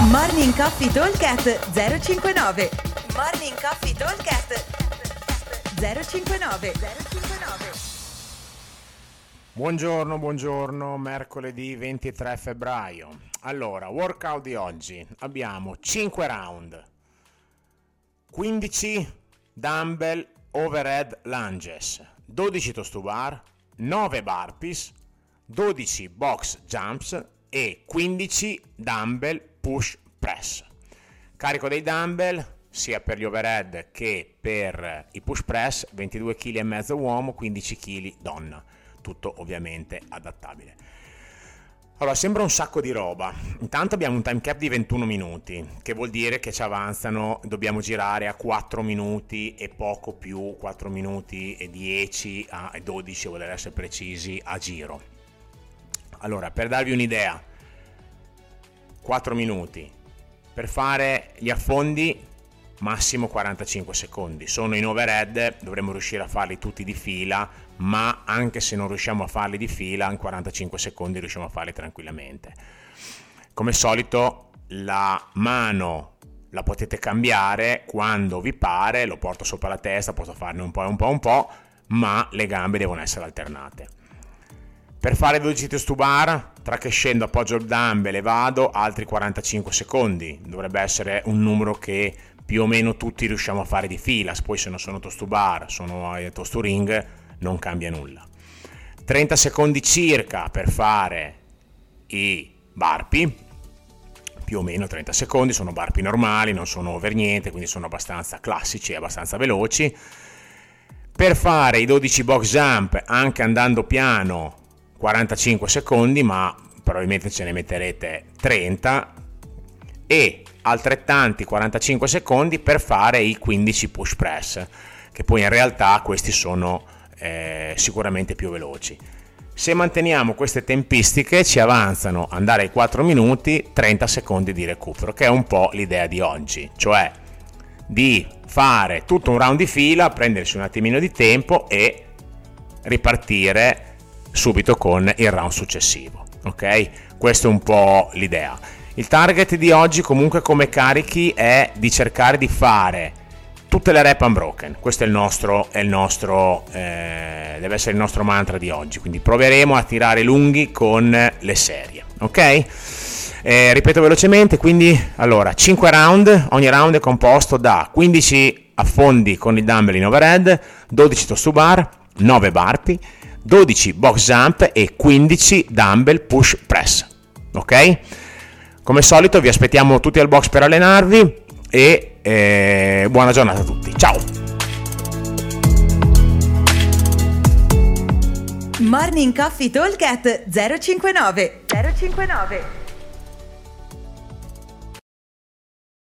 Morning Coffee Talkcast 059 Morning Coffee Talkcast 059 059 Buongiorno, buongiorno, mercoledì 23 febbraio. Allora, workout di oggi. Abbiamo 5 round, 15 dumbbell overhead lunges, 12 toast to bar, 9 burpees, 12 box jumps e 15 dumbbell push press. Carico dei dumbbell sia per gli overhead che per i push press 22 kg e mezzo uomo, 15 kg donna. Tutto ovviamente adattabile. Allora, sembra un sacco di roba. Intanto abbiamo un time cap di 21 minuti, che vuol dire che ci avanzano, dobbiamo girare a 4 minuti e poco più, 4 minuti e 10 a 12, voler essere precisi, a giro. Allora, per darvi un'idea, 4 minuti. Per fare gli affondi massimo 45 secondi. Sono in overhead, dovremmo riuscire a farli tutti di fila, ma anche se non riusciamo a farli di fila, in 45 secondi riusciamo a farli tranquillamente. Come solito la mano la potete cambiare quando vi pare, lo porto sopra la testa, posso farne un po' e un po' un po', ma le gambe devono essere alternate. Per fare 12 test to bar, tra che scendo, appoggio il dumbbell e vado, altri 45 secondi. Dovrebbe essere un numero che più o meno tutti riusciamo a fare di fila. Poi se non sono toast to bar, sono toast to ring, non cambia nulla. 30 secondi circa per fare i barpi, più o meno 30 secondi, sono barpi normali, non sono over niente, quindi sono abbastanza classici e abbastanza veloci. Per fare i 12 box jump, anche andando piano, 45 secondi, ma probabilmente ce ne metterete 30 e altrettanti 45 secondi per fare i 15 push press, che poi in realtà questi sono eh, sicuramente più veloci. Se manteniamo queste tempistiche ci avanzano andare ai 4 minuti 30 secondi di recupero, che è un po' l'idea di oggi, cioè di fare tutto un round di fila, prendersi un attimino di tempo e ripartire subito con il round successivo. Ok? Questa è un po' l'idea. Il target di oggi comunque come carichi è di cercare di fare tutte le rep unbroken. Questo è il nostro, è il nostro eh, deve essere il nostro mantra di oggi. Quindi proveremo a tirare lunghi con le serie. Ok? Eh, ripeto velocemente, quindi allora 5 round, ogni round è composto da 15 affondi con il dumbbell in overhead, 12 toast to bar, 9 burpee 12 box jump e 15 dumbbell push press. Ok? Come solito vi aspettiamo tutti al box per allenarvi e eh, buona giornata a tutti. Ciao! Morning Coffee Talk 059 059